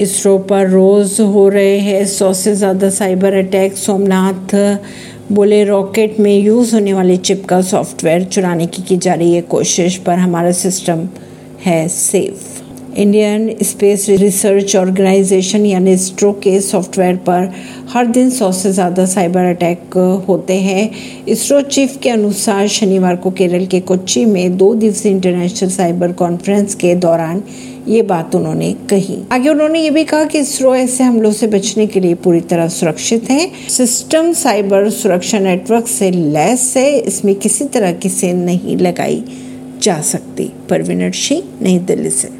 इसरो पर रोज़ हो रहे हैं। सौ से ज़्यादा साइबर अटैक। सोमनाथ बोले, रॉकेट में यूज़ होने वाले चिप का सॉफ्टवेयर चुराने की की जा रही है कोशिश, पर हमारा सिस्टम है safe. Indian space research organisation यानी इसरो के सॉफ्टवेयर पर हर दिन सौ से ज़्यादा साइबर अटैक होते हैं। इसरो चीफ के अनुसार शनिवार को केरल के कोच्चि में दो दिवसीय इंटरनेशनल साइबर कॉन्फ्रेंस के दौरान ये बात उन्होंने कही। आगे उन्होंने ये भी कहा कि इसरो ऐसे हमलों से बचने के लिए पूरी तरह सुरक्षित है। सिस्टम साइबर सुरक्षा नेटवर्क से लैस है, इसमें किसी तरह की सेंध नहीं लगाई जा सकती। परवीन सिंह, नई दिल्ली से।